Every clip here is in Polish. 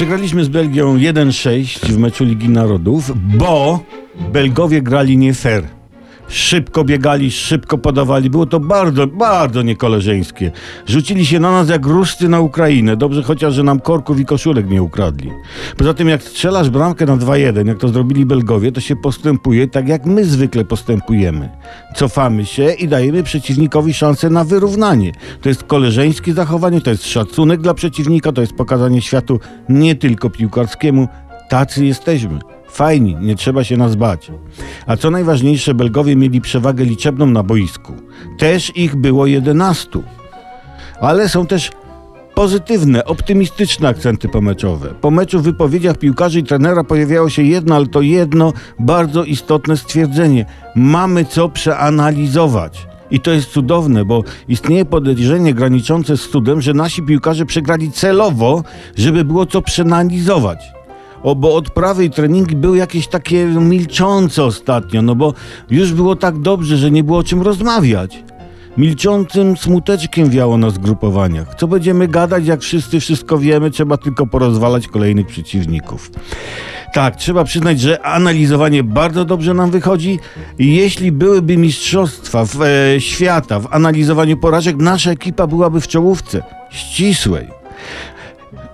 Przegraliśmy z Belgią 1-6 w meczu Ligi Narodów, bo Belgowie grali nie fair. Szybko biegali, szybko podawali. Było to bardzo, bardzo niekoleżeńskie. Rzucili się na nas jak ruszty na Ukrainę. Dobrze chociaż, że nam korków i koszulek nie ukradli. Poza tym, jak strzelasz bramkę na 2-1, jak to zrobili Belgowie, to się postępuje tak, jak my zwykle postępujemy. Cofamy się i dajemy przeciwnikowi szansę na wyrównanie. To jest koleżeńskie zachowanie, to jest szacunek dla przeciwnika, to jest pokazanie światu nie tylko piłkarskiemu. Tacy jesteśmy. Fajni, nie trzeba się nas bać. A co najważniejsze, Belgowie mieli przewagę liczebną na boisku. Też ich było 11. Ale są też pozytywne, optymistyczne akcenty pomeczowe. Po meczu w wypowiedziach piłkarzy i trenera pojawiało się jedno, ale to jedno bardzo istotne stwierdzenie. Mamy co przeanalizować. I to jest cudowne, bo istnieje podejrzenie graniczące z cudem, że nasi piłkarze przegrali celowo, żeby było co przeanalizować. O, bo odprawy i treningi były jakieś takie milczące ostatnio, no bo już było tak dobrze, że nie było o czym rozmawiać. Milczącym smuteczkiem wiało na zgrupowaniach. Co będziemy gadać, jak wszyscy wszystko wiemy, trzeba tylko porozwalać kolejnych przeciwników. Tak, trzeba przyznać, że analizowanie bardzo dobrze nam wychodzi. Jeśli byłyby mistrzostwa w, e, świata w analizowaniu porażek, nasza ekipa byłaby w czołówce ścisłej.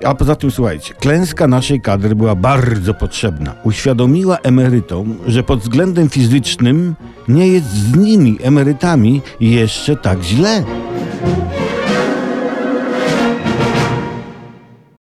A poza tym, słuchajcie, klęska naszej kadry była bardzo potrzebna. Uświadomiła emerytom, że pod względem fizycznym nie jest z nimi, emerytami, jeszcze tak źle.